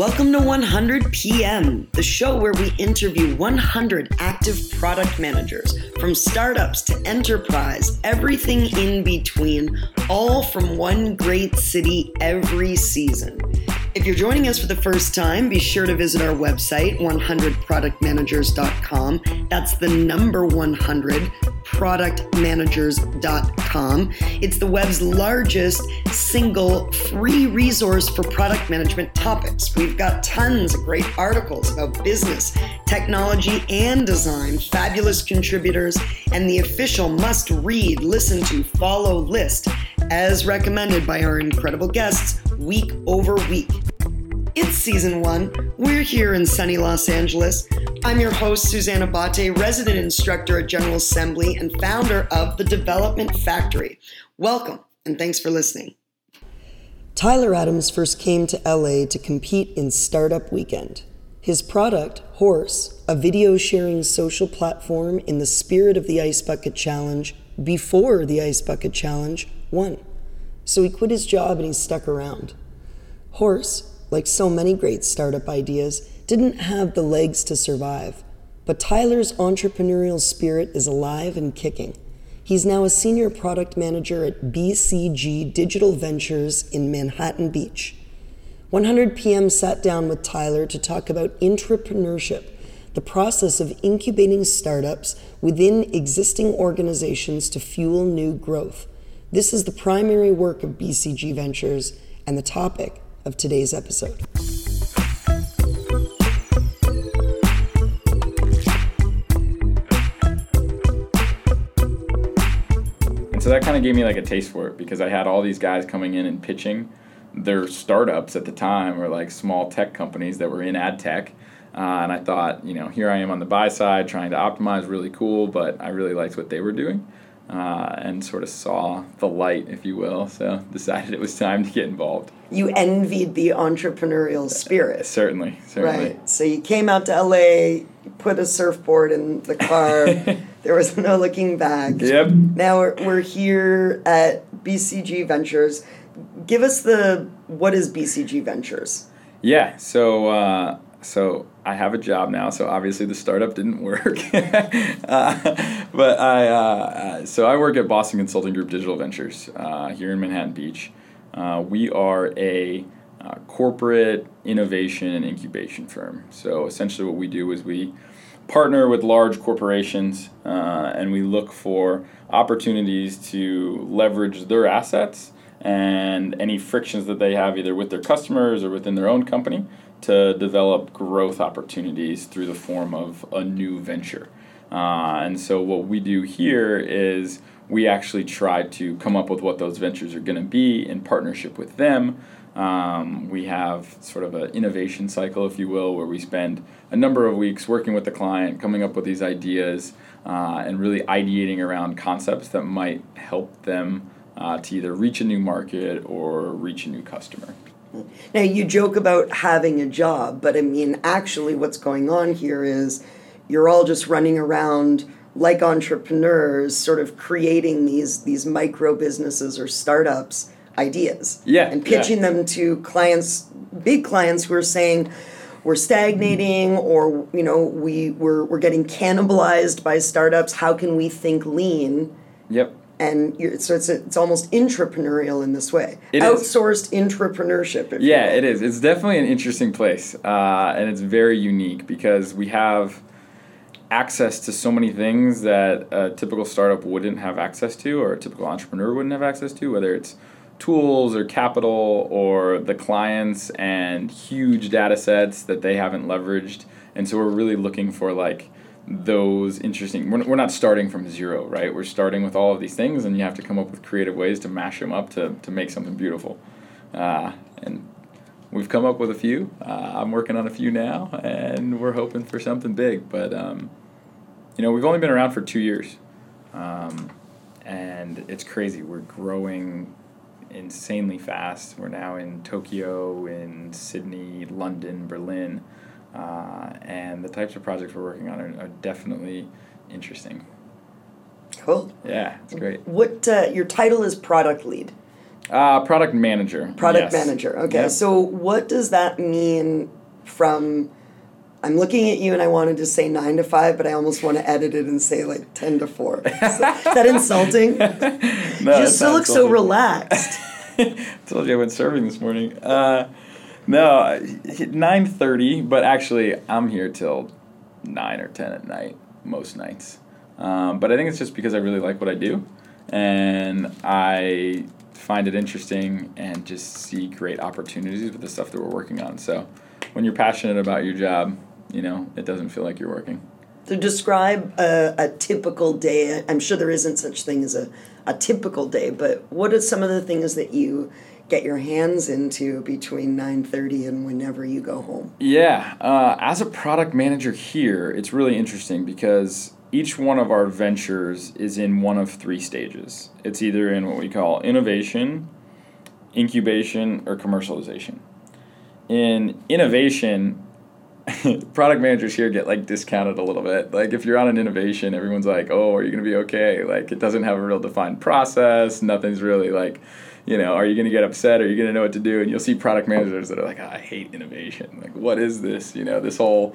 Welcome to 100 PM, the show where we interview 100 active product managers from startups to enterprise, everything in between, all from one great city every season. If you're joining us for the first time, be sure to visit our website, 100productmanagers.com. That's the number 100 productmanagers.com. It's the web's largest single free resource for product management topics. We've got tons of great articles about business, technology, and design, fabulous contributors, and the official must read, listen to, follow list as recommended by our incredible guests week over week. It's season one. We're here in sunny Los Angeles. I'm your host, Suzanne Abate, resident instructor at General Assembly and founder of The Development Factory. Welcome, and thanks for listening. Tyler Adams first came to LA to compete in Startup Weekend. His product, Horse, a video sharing social platform in the spirit of the Ice Bucket Challenge, before the Ice Bucket Challenge, won. So he quit his job and he stuck around. Horse, like so many great startup ideas, didn't have the legs to survive. But Tyler's entrepreneurial spirit is alive and kicking. He's now a senior product manager at BCG Digital Ventures in Manhattan Beach. 100 PM sat down with Tyler to talk about entrepreneurship, the process of incubating startups within existing organizations to fuel new growth. This is the primary work of BCG Ventures and the topic of today's episode. And so that kind of gave me like a taste for it because I had all these guys coming in and pitching their startups at the time or like small tech companies that were in ad tech. Uh, and I thought, you know, here I am on the buy side trying to optimize, really cool, but I really liked what they were doing uh, and sort of saw the light, if you will. So decided it was time to get involved. You envied the entrepreneurial spirit. Certainly, certainly. Right. So you came out to LA, put a surfboard in the car. there was no looking back. Yep. Now we're, we're here at BCG Ventures. Give us the what is BCG Ventures? Yeah. So uh, so I have a job now, so obviously the startup didn't work. uh, but I, uh, so I work at Boston Consulting Group Digital Ventures uh, here in Manhattan Beach. Uh, we are a uh, corporate innovation and incubation firm. So essentially, what we do is we partner with large corporations uh, and we look for opportunities to leverage their assets and any frictions that they have either with their customers or within their own company to develop growth opportunities through the form of a new venture. Uh, and so, what we do here is we actually try to come up with what those ventures are going to be in partnership with them. Um, we have sort of an innovation cycle, if you will, where we spend a number of weeks working with the client, coming up with these ideas, uh, and really ideating around concepts that might help them uh, to either reach a new market or reach a new customer. Now, you joke about having a job, but I mean, actually, what's going on here is you're all just running around like entrepreneurs, sort of creating these these micro businesses or startups ideas. Yeah. And pitching yeah. them to clients, big clients who are saying, we're stagnating or you know we we're, we're getting cannibalized by startups how can we think lean yep and so it's it's almost entrepreneurial in this way. It Outsourced is. entrepreneurship. yeah, it is. It's definitely an interesting place, uh, and it's very unique because we have access to so many things that a typical startup wouldn't have access to, or a typical entrepreneur wouldn't have access to, whether it's tools or capital or the clients and huge data sets that they haven't leveraged. And so we're really looking for like those interesting we're, we're not starting from zero right? We're starting with all of these things and you have to come up with creative ways to mash them up to, to make something beautiful. Uh, and we've come up with a few. Uh, i'm working on a few now and we're hoping for something big but um, you know we've only been around for two years. Um, and it's crazy. We're growing insanely fast. We're now in tokyo in sydney london berlin uh, and the types of projects we're working on are, are definitely interesting. Cool. Yeah, it's great. What uh, your title is product lead. Uh, product manager. Product yes. manager. Okay. Yep. So what does that mean from I'm looking at you and I wanted to say nine to five, but I almost want to edit it and say like ten to four. Is that insulting? No, you it's still look so insulting. relaxed. told you I went surfing this morning. Uh, no, nine thirty. But actually, I'm here till nine or ten at night most nights. Um, but I think it's just because I really like what I do, and I find it interesting and just see great opportunities with the stuff that we're working on. So, when you're passionate about your job, you know it doesn't feel like you're working. To describe a, a typical day, I'm sure there isn't such thing as a, a typical day, but what are some of the things that you get your hands into between 9.30 and whenever you go home? Yeah, uh, as a product manager here, it's really interesting because each one of our ventures is in one of three stages. It's either in what we call innovation, incubation, or commercialization. In innovation, product managers here get like discounted a little bit. Like if you're on an innovation, everyone's like, "Oh, are you going to be okay?" Like it doesn't have a real defined process. Nothing's really like, you know, are you going to get upset? Are you going to know what to do? And you'll see product managers that are like, "I hate innovation. Like what is this? You know, this whole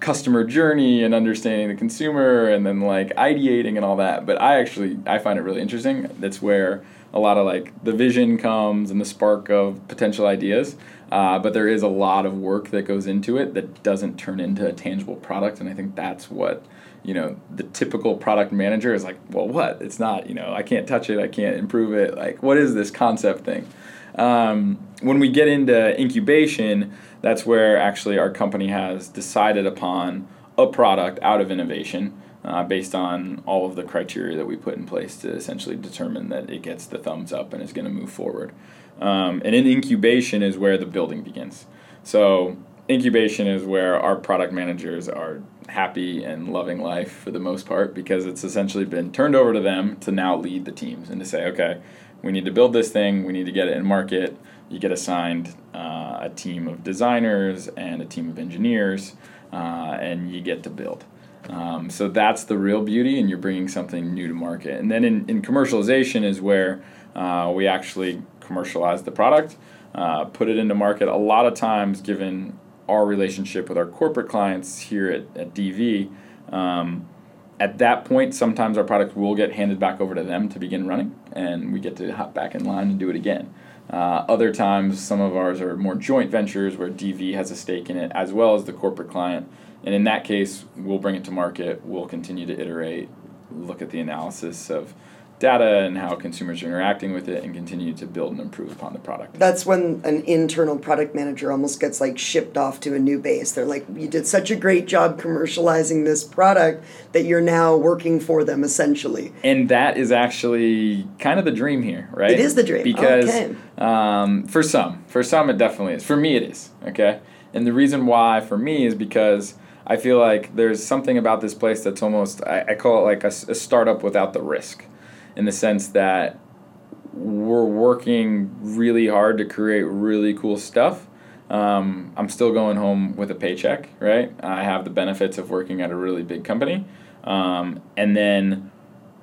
customer journey and understanding the consumer and then like ideating and all that." But I actually I find it really interesting. That's where a lot of like the vision comes and the spark of potential ideas. Uh, but there is a lot of work that goes into it that doesn't turn into a tangible product, and I think that's what you know the typical product manager is like. Well, what? It's not. You know, I can't touch it. I can't improve it. Like, what is this concept thing? Um, when we get into incubation, that's where actually our company has decided upon a product out of innovation. Uh, based on all of the criteria that we put in place to essentially determine that it gets the thumbs up and is going to move forward. Um, and in incubation is where the building begins. So incubation is where our product managers are happy and loving life for the most part because it's essentially been turned over to them to now lead the teams and to say, okay, we need to build this thing, we need to get it in market. You get assigned uh, a team of designers and a team of engineers, uh, and you get to build. Um, so that's the real beauty, and you're bringing something new to market. And then in, in commercialization is where uh, we actually commercialize the product, uh, put it into market. A lot of times, given our relationship with our corporate clients here at, at DV, um, at that point, sometimes our product will get handed back over to them to begin running, and we get to hop back in line and do it again. Uh, other times, some of ours are more joint ventures where DV has a stake in it, as well as the corporate client. And in that case, we'll bring it to market, we'll continue to iterate, look at the analysis of data and how consumers are interacting with it, and continue to build and improve upon the product. That's when an internal product manager almost gets like shipped off to a new base. They're like, you did such a great job commercializing this product that you're now working for them essentially. And that is actually kind of the dream here, right? It is the dream. Because Okay. um, for some, for some it definitely is. For me, it is. Okay, and the reason why for me is because I feel like there's something about this place that's almost I, I call it like a startup without the risk, in the sense that we're working really hard to create really cool stuff. Um, I'm still going home with a paycheck, right? I have the benefits of working at a really big company. Um, and then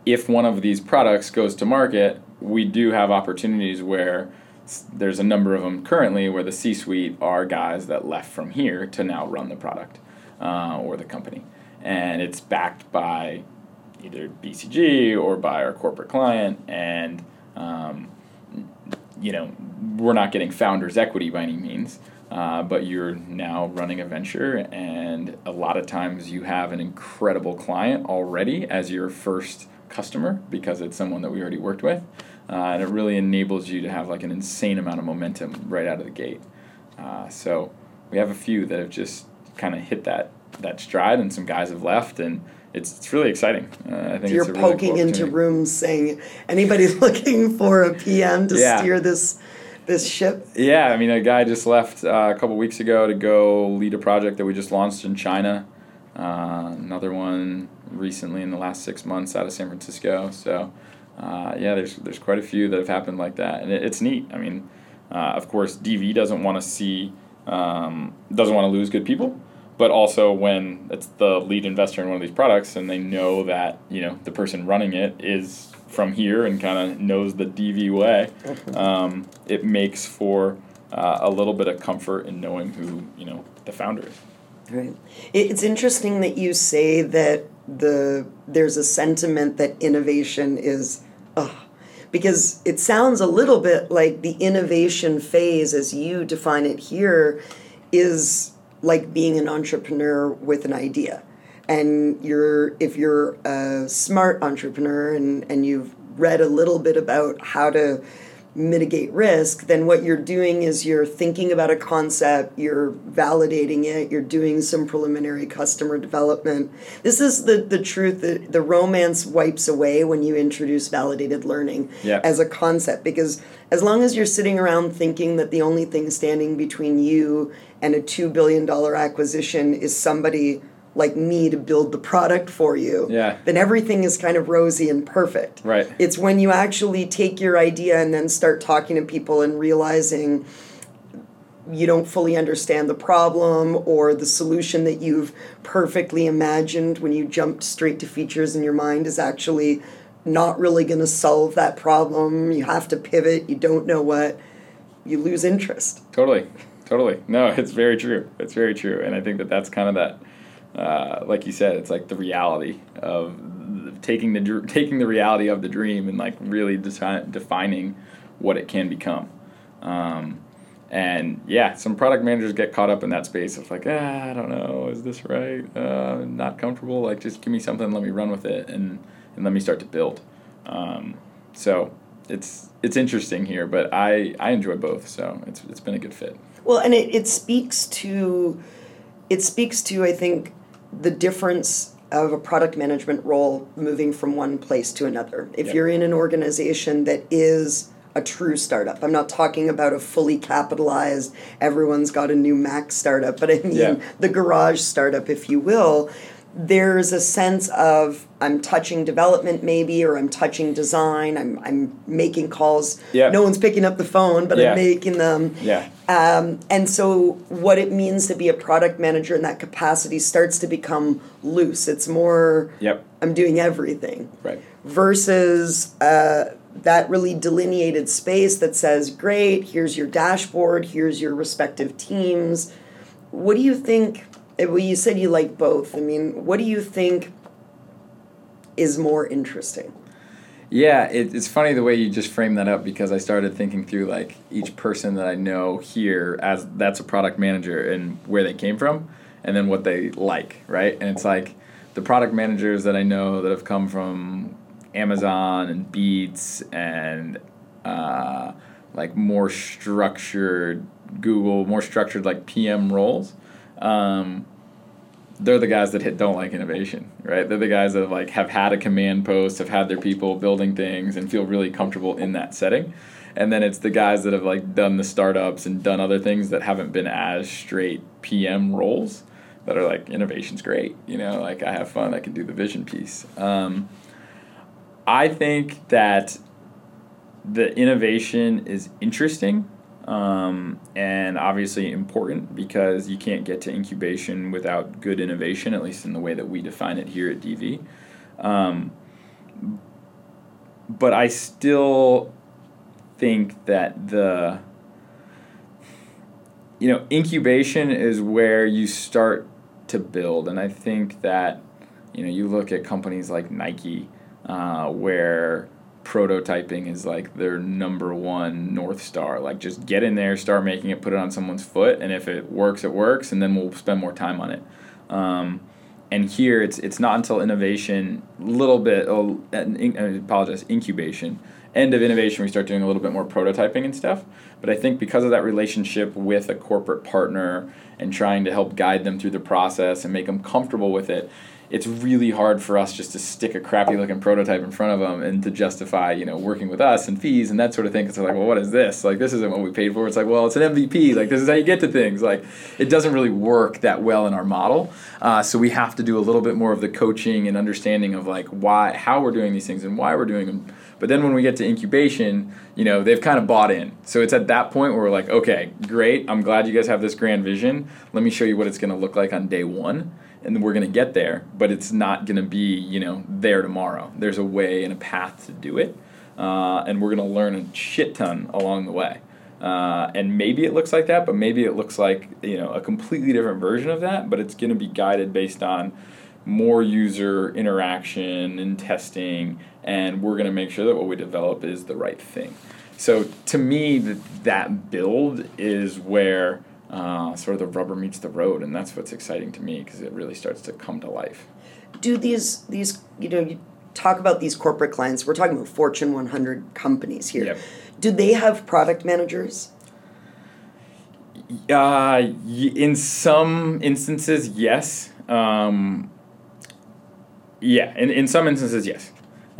if one of these products goes to market, we do have opportunities where there's a number of them currently where the C suite are guys that left from here to now run the product uh, or the company. And it's backed by either BCG or by our corporate client. And, um, you know, we're not getting founders' equity by any means. Uh, but you're now running a venture, and a lot of times you have an incredible client already as your first customer because it's someone that we already worked with, uh, and it really enables you to have like an insane amount of momentum right out of the gate. Uh, so we have a few that have just kind of hit that that stride, and some guys have left, and it's it's really exciting. Uh, I think You're it's a really poking cool into rooms saying anybody's looking for a PM to Yeah. steer this this ship. Yeah, I mean, a guy just left uh, a couple weeks ago to go lead a project that we just launched in China. Uh, another one recently in the last six months out of San Francisco. So, uh, yeah, there's there's quite a few that have happened like that, and it, it's neat. I mean, uh, of course, DV doesn't want to see um, doesn't want to lose good people, but also when it's the lead investor in one of these products and they know that you know the person running it is from here and kind of knows the DV way, um, it makes for uh, a little bit of comfort in knowing who you know the founder is. Right. It's interesting that you say that the there's a sentiment that innovation is, ugh, because it sounds a little bit like the innovation phase, as you define it here, is like being an entrepreneur with an idea. And you're if you're a smart entrepreneur and and you've read a little bit about how to mitigate risk then what you're doing is you're thinking about a concept you're validating it you're doing some preliminary customer development. This is the the truth that the romance wipes away when you introduce validated learning as a concept because as long as you're sitting around thinking that the only thing standing between you and a $2 billion acquisition is somebody like me to build the product for you, yeah. then everything is kind of rosy and perfect. Right. It's when you actually take your idea and then start talking to people and realizing you don't fully understand the problem or the solution that you've perfectly imagined when you jumped straight to features in your mind is actually not really going to solve that problem. You have to pivot, you don't know what, you lose interest. Totally. Totally. No, it's very true. It's very true. And I think that that's kind of that uh, like you said, it's like the reality of taking the taking the reality of the dream and like really defi- defining what it can become. Um, and yeah, some product managers get caught up in that space of like, ah, I don't know, is this right? Uh, not comfortable. Like, just give me something, let me run with it, and and let me start to build. Um, so it's it's interesting here, but I I enjoy both, so it's it's been a good fit. Well, and it, it speaks to it speaks to I think the difference of a product management role moving from one place to another. If yep. you're in an organization that is a true startup, I'm not talking about a fully capitalized, everyone's got a new Mac startup, but I mean yeah. the garage startup, if you will there's a sense of I'm touching development maybe or I'm touching design. I'm I'm making calls. Yeah. No one's picking up the phone, but yeah. I'm making them. Yeah. Um, and so what it means to be a product manager in that capacity starts to become loose. It's more yep. I'm doing everything. Right. Versus uh, that really delineated space that says, great, here's your dashboard, here's your respective teams. What do you think well, you said you like both. I mean, what do you think is more interesting? Yeah, it, it's funny the way you just framed that up because I started thinking through like each person that I know here as that's a product manager and where they came from and then what they like, right? And it's like the product managers that I know that have come from Amazon and Beats and uh, like more structured Google, more structured like PM roles. Um, they're the guys that don't like innovation, right? They're the guys that like have had a command post, have had their people building things, and feel really comfortable in that setting. And then it's the guys that have like done the startups and done other things that haven't been as straight PM roles that are like innovation's great, you know, like I have fun, I can do the vision piece. Um, I think that the innovation is interesting um, and obviously important because you can't get to incubation without good innovation, at least in the way that we define it here at DV. Um, but I still think that the you know incubation is where you start to build, and I think that you know you look at companies like Nike, uh, where prototyping is like their number one north star. Like just get in there start making it put it on someone's foot and if it works it works and then we'll spend more time on it. Um, and here it's it's not until innovation a little bit oh, I apologize incubation end of innovation we start doing a little bit more prototyping and stuff. But i think because of that relationship with a corporate partner and trying to help guide them through the process and make them comfortable with it it's really hard for us just to stick a crappy looking prototype in front of them and to justify, you know, working with us and fees and that sort of thing. Because they're like, well, what is this? Like, this isn't what we paid for. It's like, well, it's an MVP. Like, this is how you get to things. Like, it doesn't really work that well in our model. Uh, so we have to do a little bit more of the coaching and understanding of like why, how we're doing these things and why we're doing them. But then when we get to incubation, you know, they've kind of bought in. So it's at that point where we're like, okay, great. I'm glad you guys have this grand vision. Let me show you what it's going to look like on day one and we're going to get there, but it's not going to be, you know, there tomorrow. There's a way and a path to do it, uh, and we're going to learn a shit ton along the way. Uh, and maybe it looks like that, but maybe it looks like you know a completely different version of that. But it's going to be guided based on more user interaction and testing, and we're going to make sure that what we develop is the right thing. So to me, that that build is where uh, sort of the rubber meets the road, and that's what's exciting to me because it really starts to come to life. Do these these you know you talk about these corporate clients? We're talking about Fortune 100 companies here. Yep. Do they have product managers? Uh, in some instances, yes. Um, yeah, in, in some instances, yes.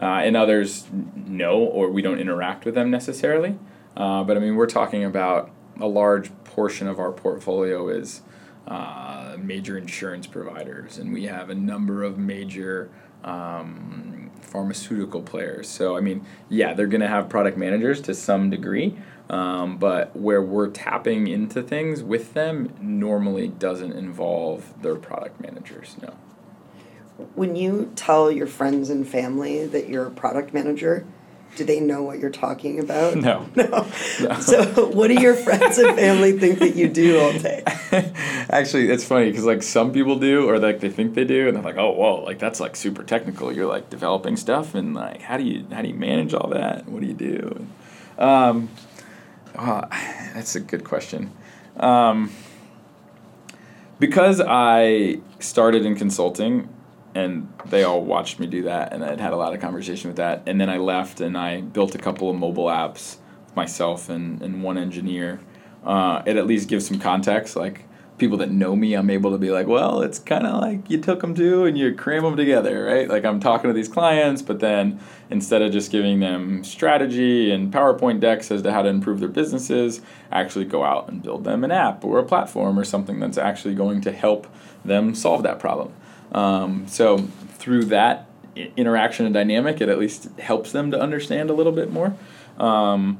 Uh, in others, no, or we don't interact with them necessarily. Uh, but I mean, we're talking about a large portion of our portfolio is uh, major insurance providers, and we have a number of major um, pharmaceutical players. So, I mean, yeah, they're going to have product managers to some degree, um, but where we're tapping into things with them normally doesn't involve their product managers, no. When you tell your friends and family that you're a product manager, do they know what you're talking about? No. No. no. So, what do your friends and family think that you do all day? Actually, it's funny because like some people do, or like they think they do, and they're like, "Oh, whoa, like that's like super technical. You're like developing stuff, and like how do you how do you manage all that? What do you do?" Um, oh, that's a good question. Um, because I started in consulting and they all watched me do that and i'd had a lot of conversation with that. And then i left and i built a couple of mobile apps myself and, and one engineer uh, it at least gives some context. Like people that know me i'm able to be like well it's kind of like you took them two and you cram them together right? Like i'm talking to these clients but then instead of just giving them strategy and powerpoint decks as to how to improve their businesses actually go out and build them an app or a platform or something that's actually going to help them solve that problem um, so through that interaction and dynamic, it at least helps them to understand a little bit more. Um,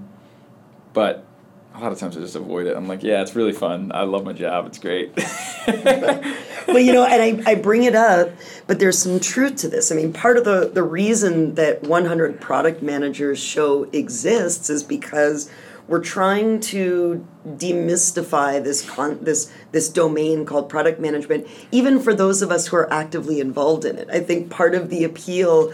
but a lot of times I just avoid it. I'm like, yeah, it's really fun. I love my job. It's great. well, you know, and I, I bring it up, but there's some truth to this. I mean, part of the, the reason that 100 Product Managers show exists is because we're trying to demystify this con- this this domain called product management even for those of us who are actively involved in it i think part of the appeal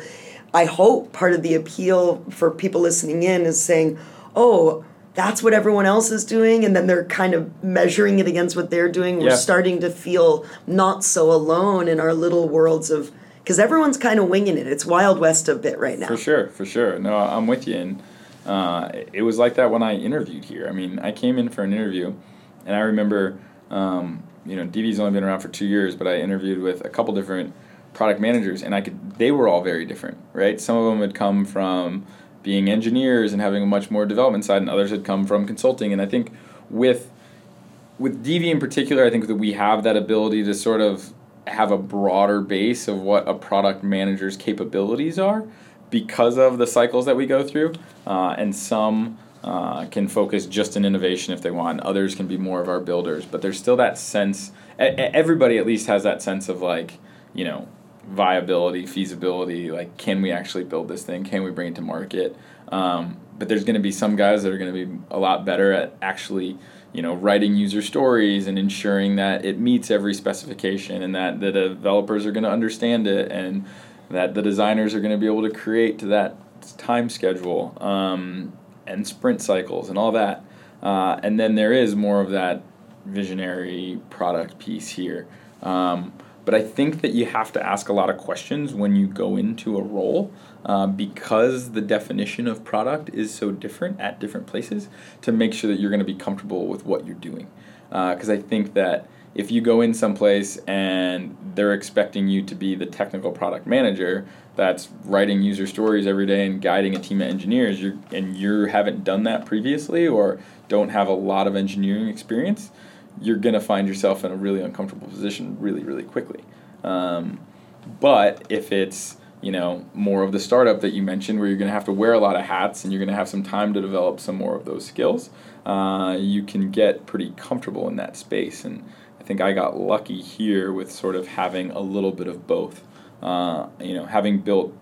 i hope part of the appeal for people listening in is saying oh that's what everyone else is doing and then they're kind of measuring it against what they're doing we're Yeah. starting to feel not so alone in our little worlds of because everyone's kind of winging it it's wild west a bit right now For sure, for sure. No, I'm with you. And uh, it was like that when I interviewed here. I mean, I came in for an interview, and I remember, um, you know, DV's only been around for two years, but I interviewed with a couple different product managers, and I could. They were all very different, right? Some of them had come from being engineers and having a much more development side, and others had come from consulting. And I think with with DV in particular, I think that we have that ability to sort of have a broader base of what a product manager's capabilities are because of the cycles that we go through. Uh, and some uh, can focus just in innovation if they want, others can be more of our builders. But there's still that sense, everybody at least has that sense of like, you know, viability, feasibility, like can we actually build this thing? Can we bring it to market? Um, but there's going to be some guys that are going to be a lot better at actually, you know, writing user stories and ensuring that it meets every specification and that the developers are going to understand it and that the designers are going to be able to create to that time schedule um, and sprint cycles and all that. Uh, and then there is more of that visionary product piece here. Um, but I think that you have to ask a lot of questions when you go into a role uh, because the definition of product is so different at different places to make sure that you're going to be comfortable with what you're doing. Because I think that if you go in someplace and they're expecting you to be the technical product manager that's writing user stories every day and guiding a team of engineers you're, and you haven't done that previously or don't have a lot of engineering experience you're going to find yourself in a really uncomfortable position really really quickly. Um, but if it's you know more of the startup that you mentioned where you're going to have to wear a lot of hats and you're going to have some time to develop some more of those skills uh, you can get pretty comfortable in that space. And think I got lucky here with sort of having a little bit of both. Uh, you know, having built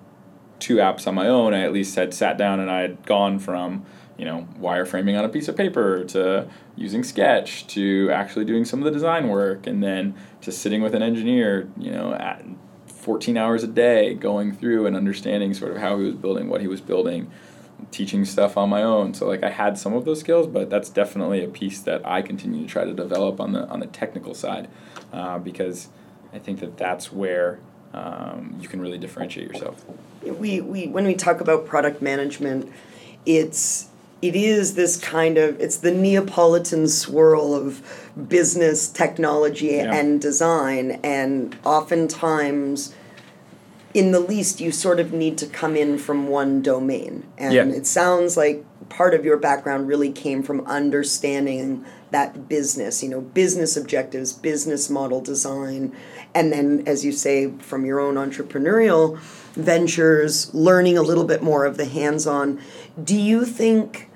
two apps on my own, I at least had sat down and I had gone from you know wireframing on a piece of paper to using Sketch to actually doing some of the design work, and then to sitting with an engineer, you know, at 14 hours a day, going through and understanding sort of how he was building, what he was building, teaching stuff on my own. So like I had some of those skills, but that's definitely a piece that I continue to try to develop on the on the technical side, uh, because I think that that's where um, you can really differentiate yourself. We, we when we talk about product management, it's it is this kind of it's the Neapolitan swirl of business, technology, Yeah. and design, and oftentimes. In the least, you sort of need to come in from one domain. And Yeah. it sounds like part of your background really came from understanding that business, you know, business objectives, business model design, and then, as you say, from your own entrepreneurial ventures, learning a little bit more of the hands on. Do you think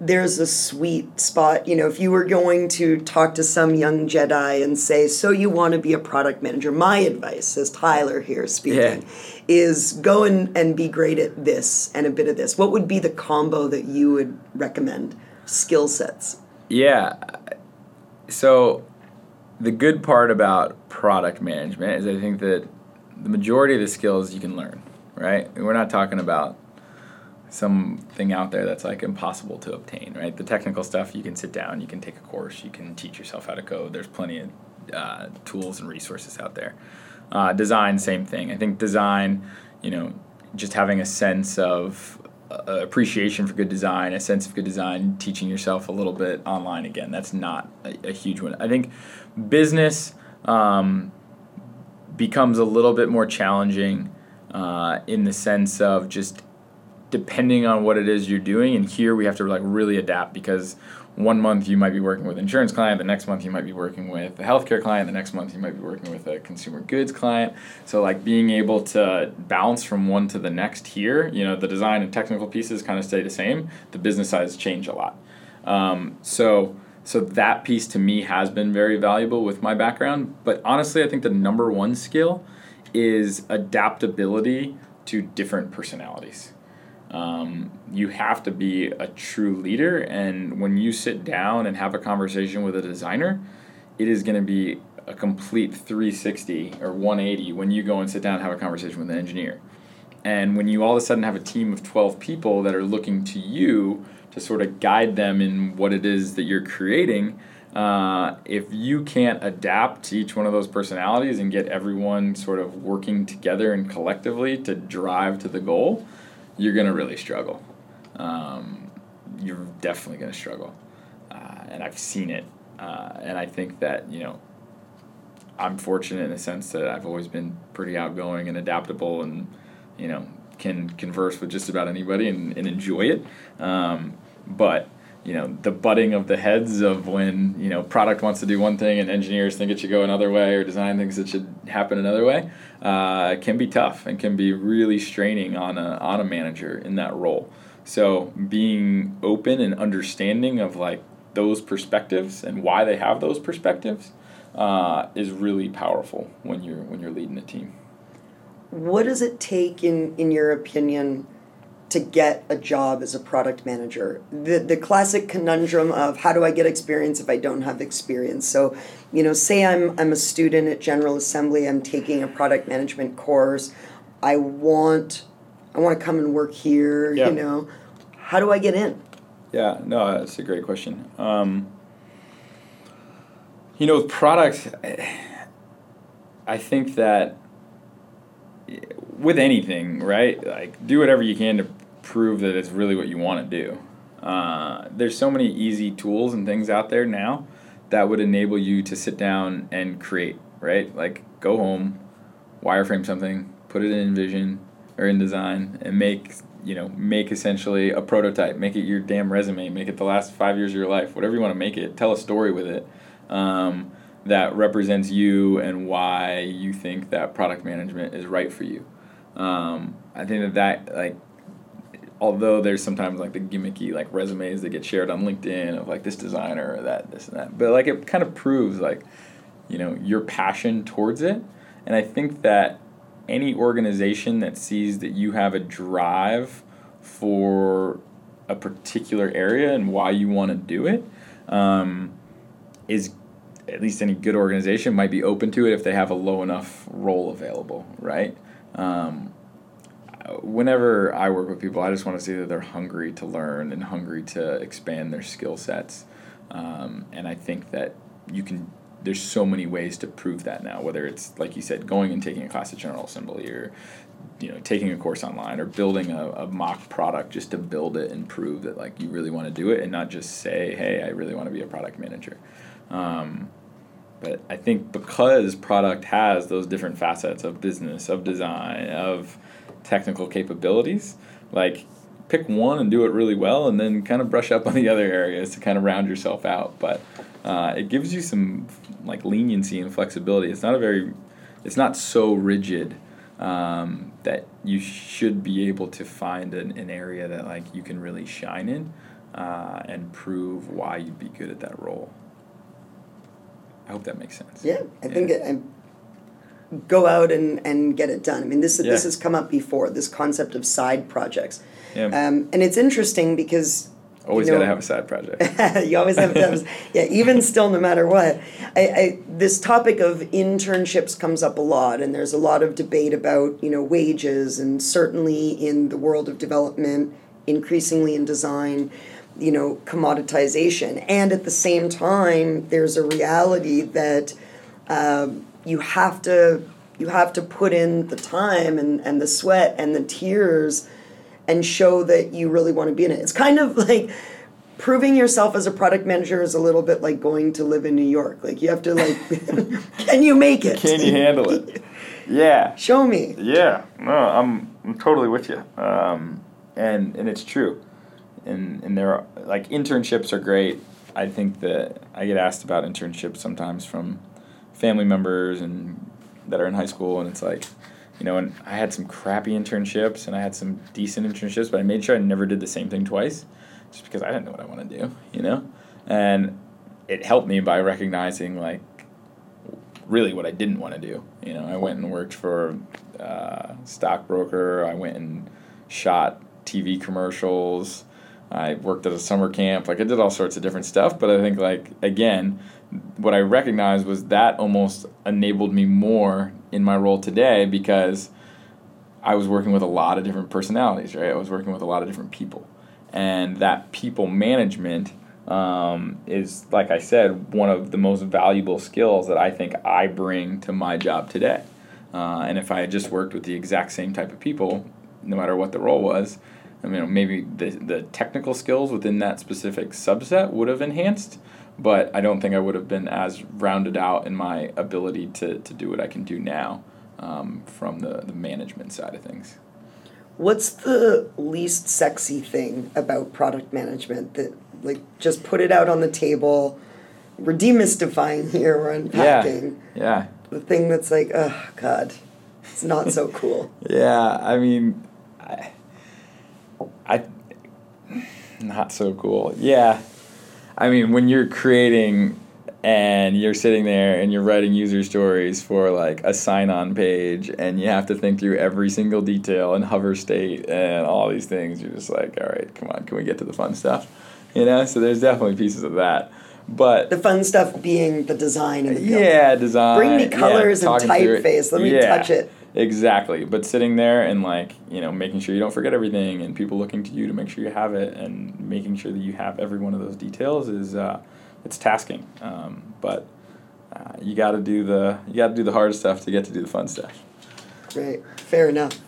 there's a sweet spot? You know, if you were going to talk to some young Jedi and say, So you want to be a product manager? My advice, as Tyler here speaking, is go and, and be great at this and a bit of this. What would be the combo that you would recommend? Skill sets. Yeah. So the good part about product management is I think that the majority of the skills you can learn, right? We're not talking about something out there that's like impossible to obtain, right? The technical stuff you can sit down, you can take a course, you can teach yourself how to code. There's plenty of uh, tools and resources out there. Uh, design, same thing. I think design, you know, just having a sense of uh, appreciation for good design, a sense of good design, teaching yourself a little bit online again. That's not a, a huge one. I think business um, becomes a little bit more challenging uh, in the sense of just depending on what it is you're doing. And here we have to like really adapt because one month you might be working with an insurance client, the next month you might be working with a healthcare client, the next month you might be working with a consumer goods client. So like being able to bounce from one to the next here, you know, the design and technical pieces kind of stay the same. The business sides change a lot. Um, so so that piece to me has been very valuable with my background. But honestly, I think the number one skill is adaptability to different personalities. Um, you have to be a true leader, and when you sit down and have a conversation with a designer, it is going to be a complete 360 or 180 when you go and sit down and have a conversation with an engineer. And when you all of a sudden have a team of 12 people that are looking to you to sort of guide them in what it is that you're creating, uh, if you can't adapt to each one of those personalities and get everyone sort of working together and collectively to drive to the goal, you're going to really struggle. Um, you're definitely going to struggle. Uh, and I've seen it. Uh, and I think that, you know, I'm fortunate in the sense that I've always been pretty outgoing and adaptable and, you know, can converse with just about anybody and, and enjoy it. Um, but, you know, the butting of the heads of when, you know, product wants to do one thing and engineers think it should go another way or design thinks it should happen another way uh, can be tough and can be really straining on a, on a manager in that role. So being open and understanding of like those perspectives and why they have those perspectives uh, is really powerful when you're when you're leading a team. What does it take, in, in your opinion, to get a job as a product manager? The, the classic conundrum of how do I get experience if I don't have experience? So, you know, say I'm, I'm a student at General Assembly, I'm taking a product management course, I want, I want to come and work here, Yeah. you know, how do I get in? Yeah, no, that's a great question. Um, you know, with product, I think that with anything, right? Like, do whatever you can to prove that it's really what you want to do. Uh, there's so many easy tools and things out there now that would enable you to sit down and create, right? Like, go home, wireframe something, put it in Vision or InDesign, and make you know make essentially a prototype. Make it your damn resume. Make it the last five years of your life. Whatever you want to make it. Tell a story with it. Um, that represents you and why you think that product management is right for you. Um, I think that that like, although there's sometimes like the gimmicky like resumes that get shared on LinkedIn of like this designer or that this and that, but like it kind of proves like you know your passion towards it. And i think that any organization that sees that you have a drive for a particular area and why you want to do it um, is at least any good organization might be open to it if they have a low enough role available right? Um, whenever i work with people i just want to see that they're hungry to learn and hungry to expand their skill sets. Um, and i think that you can there's so many ways to prove that now whether it's like you said going and taking a class at general assembly or you know taking a course online or building a, a mock product just to build it and prove that like you really want to do it and not just say hey i really want to be a product manager. Um, but i think because product has those different facets of business of design of technical capabilities like pick one and do it really well and then kind of brush up on the other areas to kind of round yourself out but uh, it gives you some like leniency and flexibility it's not a very it's not so rigid um, that you should be able to find an, an area that like you can really shine in uh, and prove why you'd be good at that role. I hope that makes sense. Yeah, I think it, go out and, and get it done. I mean, this Yeah. this has come up before. This concept of side projects, Yeah. um, and it's interesting because Always you know, got to have a side project. you always have to have, yeah, even still, no matter what. I, I, this topic of internships comes up a lot, and there's a lot of debate about, you know, wages, and certainly in the world of development, increasingly in design, you know, commoditization. And at the same time, there's a reality that um, you have to you have to put in the time and, and the sweat and the tears and show that you really want to be in it. It's kind of like proving yourself as a product manager is a little bit like going to live in New York. Like you have to like can you make it? Can you handle it? Yeah. Show me. Yeah, no, I'm I'm totally with you. Um, and and it's true. And and there are like internships are great. I think that I get asked about internships sometimes from family members and that are in high school and it's like you know, and I had some crappy internships and I had some decent internships, but I made sure I never did the same thing twice just because I didn't know what I want to do, you know? And it helped me by recognizing like really what I didn't want to do. You know, I went and worked for uh, stockbroker. I went and shot TV commercials. I worked at a summer camp. Like I did all sorts of different stuff. But I think like again, what I recognized was that almost enabled me more in my role today because I was working with a lot of different personalities. Right, I was working with a lot of different people, and that people management um, is, like I said, one of the most valuable skills that I think I bring to my job today. Uh, and if I had just worked with the exact same type of people, no matter what the role was, I mean, maybe the, the technical skills within that specific subset would have enhanced, but I don't think I would have been as rounded out in my ability to, to do what I can do now um, from the, the management side of things. What's the least sexy thing about product management that like just put it out on the table? We're demystifying here, we're unpacking. Yeah. The thing that's like, oh God, it's not so cool. Yeah, I mean, I, I, not so cool. Yeah, I mean, when you're creating and you're sitting there and you're writing user stories for like a sign-on page, and you have to think through every single detail and hover state and all these things, you're just like, all right, come on, can we get to the fun stuff? You know, so there's definitely pieces of that, but The fun stuff being the design and the build. yeah, design. Bring me yeah, colors and talking through typeface. Let me Yeah, touch it. Exactly. But sitting there and like, you know, making sure you don't forget everything and people looking to you to make sure you have it and making sure that you have every one of those details is uh, it's tasking. Um, but uh, you got to do the you got to do the hard stuff to get to do the fun stuff. Right, fair enough.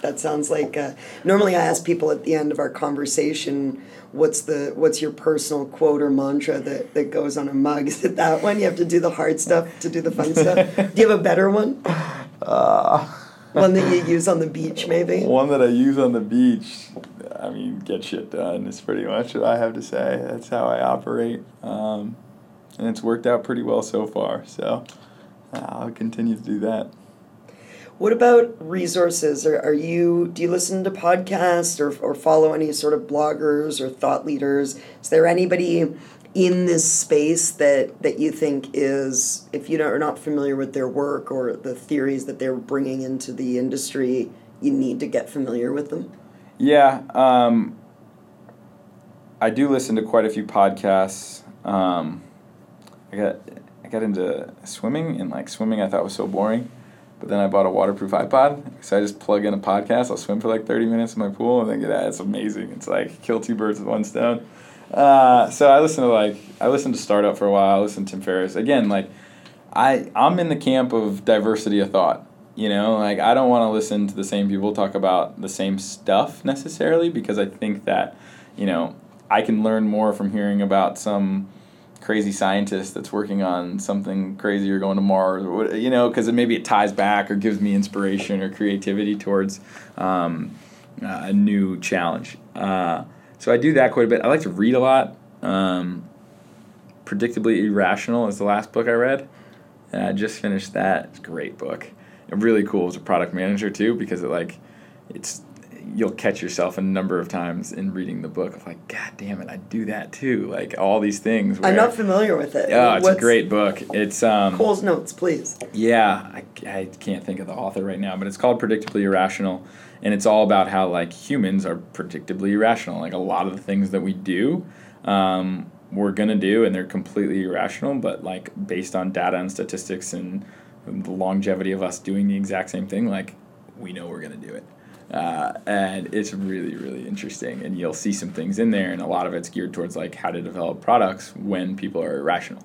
That sounds like uh, normally I ask people at the end of our conversation, what's the what's your personal quote or mantra that, that goes on a mug? Is it that one? You have to do the hard stuff to do the fun stuff. Do you have a better one? Uh, One that you use on the beach, maybe? one that I use on the beach, I mean, get shit done is pretty much what I have to say. That's how I operate. Um, and it's worked out pretty well so far. So I'll continue to do that. What about resources? Are, are you do you listen to podcasts or, or follow any sort of bloggers or thought leaders? Is there anybody in this space that that you think is if you are not familiar with their work or the theories that they're bringing into the industry, you need to get familiar with them? Yeah, um, I do listen to quite a few podcasts. Um, I got I got into swimming and like swimming I thought was so boring. But then I bought a waterproof iPod, so I just plug in a podcast. I'll swim for like thirty minutes in my pool, and then get that. It's amazing. It's like kill two birds with one stone. Uh, so I listen to like I listened to Startup for a while. I listened to Tim Ferriss again. Like I I'm in the camp of diversity of thought. You know, like I don't want to listen to the same people talk about the same stuff necessarily because I think that you know I can learn more from hearing about some crazy scientist that's working on something crazy or going to Mars, or what, you know, because maybe it ties back or gives me inspiration or creativity towards um, uh, a new challenge. Uh, so I do that quite a bit. I like to read a lot. Um, Predictably Irrational is the last book I read. And I just finished that. It's a great book. And really cool as a product manager too, because it like it's you'll catch yourself a number of times in reading the book of like, God damn it, I do that too. Like all these things. Where, I'm not familiar with it. Oh, it's What's a great book. It's um, Cole's notes, please. Yeah, I, I can't think of the author right now, but it's called Predictably Irrational, and it's all about how like humans are predictably irrational. Like a lot of the things that we do. Um, we're gonna do and they're completely irrational but like based on data and statistics and the longevity of us doing the exact same thing like we know we're gonna do it uh, and it's really really interesting and you'll see some things in there and a lot of it's geared towards like how to develop products when people are irrational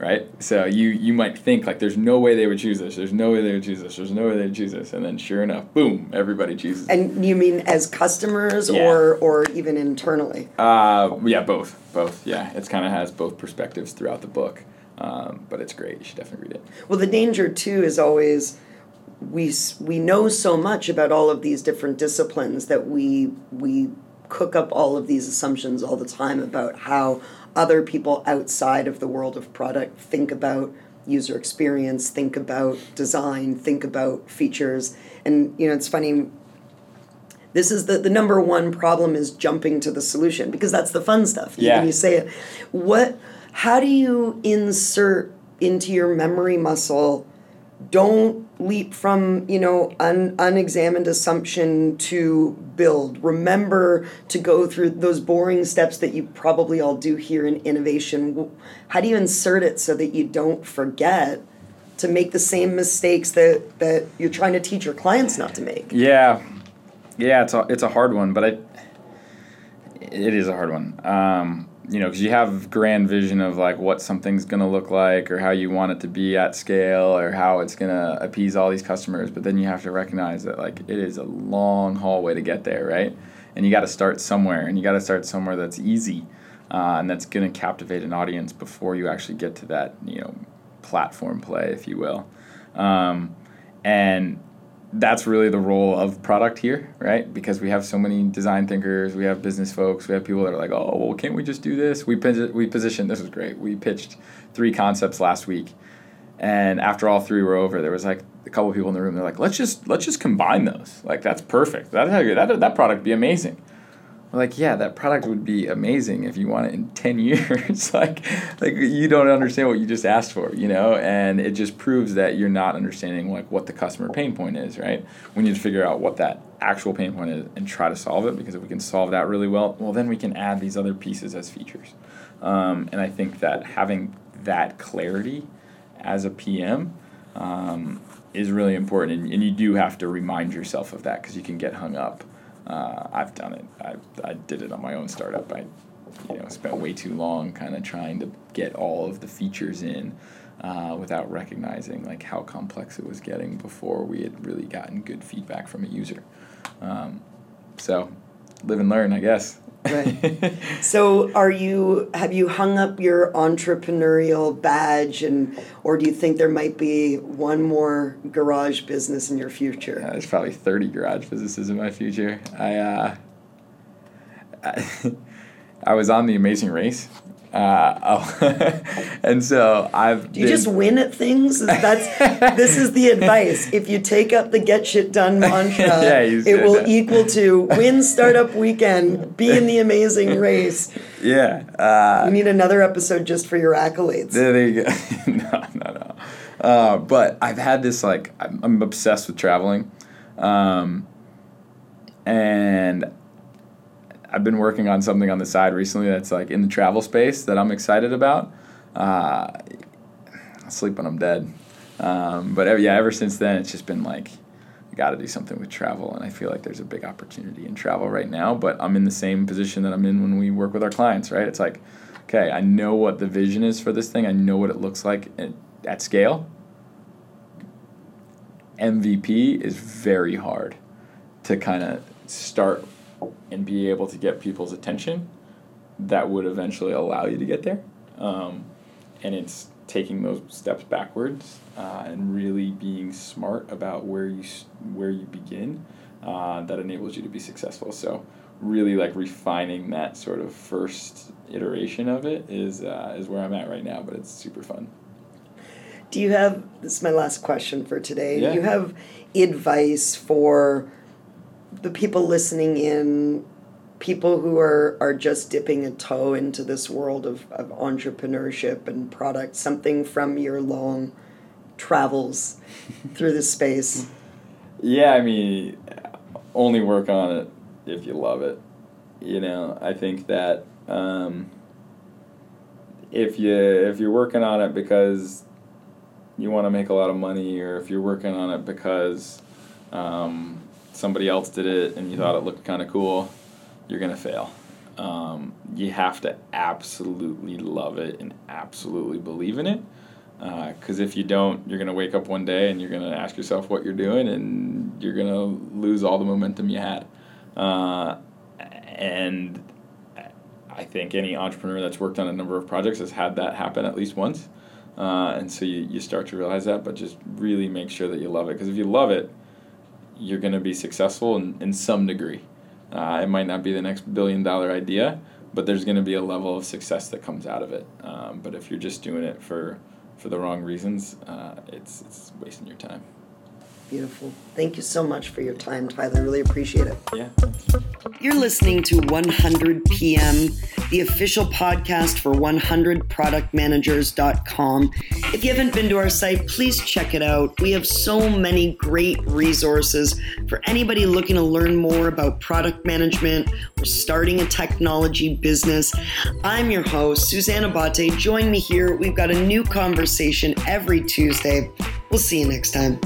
right? So you you might think like there's no way they would choose this. There's no way they would choose this. There's no way they would choose this. And then sure enough boom everybody chooses and you mean as customers yeah. or or even internally? Uh yeah both. Both. Yeah. It's kind of has both perspectives throughout the book. Um, but it's great. You should definitely read it. Well the danger too is always we we know so much about all of these different disciplines that we we cook up all of these assumptions all the time about how other people outside of the world of product think about user experience, think about design, think about features. And you know, it's funny this is the, the number one problem is jumping to the solution because that's the fun stuff. Yeah. you say it. What how do you insert into your memory muscle don't leap from you know un, unexamined assumption to build. Remember to go through those boring steps that you probably all do here in innovation. How do you insert it so that you don't forget to make the same mistakes that that you're trying to teach your clients not to make? Yeah. Yeah it's a, it's a hard one but I, it is a hard one. Um, you know, because you have grand vision of like what something's going to look like or how you want it to be at scale or how it's going to appease all these customers. But then you have to recognize that like it is a long hallway to get there, right? And you got to start somewhere, and you got to start somewhere that's easy uh, and that's going to captivate an audience before you actually get to that, you know, platform play, if you will. Um, and that's really the role of product here, right? Because we have so many design thinkers, we have business folks, we have people that are like, oh, well, can't we just do this? We we positioned. This was great. We pitched three concepts last week, and after all three were over, there was like a couple people in the room. They're like, let's just let's just combine those. Like that's perfect. That that that product be amazing like yeah that product would be amazing if you want it in 10 years. Like like you don't understand what you just asked for you know? And it just proves that you're not understanding like what the customer pain point is right? We need to figure out what that actual pain point is and try to solve it because if we can solve that really well well then we can add these other pieces as features. Um, and i think that having that clarity as a pm um, is really important. And, and you do have to remind yourself of that because you can get hung up uh, I've done it. I, I did it on my own startup. I you know spent way too long kind of trying to get all of the features in uh, without recognizing like how complex it was getting before we had really gotten good feedback from a user. Um, so live and learn, I guess. Right. so are you have you hung up your entrepreneurial badge and or do you think there might be one more garage business in your future? There's probably 30 garage businesses in my future. I uh I, I was on the Amazing Race Uh, oh, and so I've. Do you just win at things? That's this is the advice. If you take up the get shit done mantra, yeah, it will that. equal to win startup weekend, be in the amazing race. Yeah. Uh, you need another episode just for your accolades. There, there you go. no, no, no. Uh, but I've had this like I'm, I'm obsessed with traveling, um, and I've been working on something on the side recently that's like in the travel space that I'm excited about. Uh, sleep when I'm dead. Um, but yeah, ever since then, it's just been like, I got to do something with travel, and I feel like there's a big opportunity in travel right now. But I'm in the same position that I'm in when we work with our clients, right? It's like, okay, I know what the vision is for this thing. I know what it looks like at, at scale. MVP is very hard to kind of start and be able to get people's attention that would eventually allow you to get there. Um, and it's taking those steps backwards uh, and really being smart about where you where you begin uh, that enables you to be successful. So really like refining that sort of first iteration of it is uh, is where I'm at right now, but it's super fun. Do you have this is my last question for today. Yeah. Do you have advice for the people listening in, people who are, are just dipping a toe into this world of, of entrepreneurship and product, something from your long travels through the space? Yeah, I mean, only work on it if you love it. You know, I think that um, if you if you're working on it because you want to make a lot of money, or if you're working on it because um, somebody else did it and you thought it looked kind of cool, you're gonna fail. Um, you have to absolutely love it and absolutely believe in it. Because uh, if you don't, you're gonna wake up one day and you're gonna ask yourself what you're doing, and you're gonna lose all the momentum you had. Uh, and I think any entrepreneur that's worked on a number of projects has had that happen at least once. Uh, and so you, you start to realize that, but just really make sure that you love it. Because if you love it, you're going to be successful in, in some degree. Uh, it might not be the next billion dollar idea, but there's going to be a level of success that comes out of it. Um, but if you're just doing it for, for the wrong reasons, uh, it's, it's wasting your time. Beautiful. Thank you so much for your time, Tyler. Really appreciate it. Yeah. You're listening to 100 PM, the official podcast for 100productmanagers.com. If you haven't been to our site, please check it out. We have so many great resources for anybody looking to learn more about product management or starting a technology business. I'm your host, Suzanne Abate. Join me here. We've got a new conversation every Tuesday. We'll see you next time.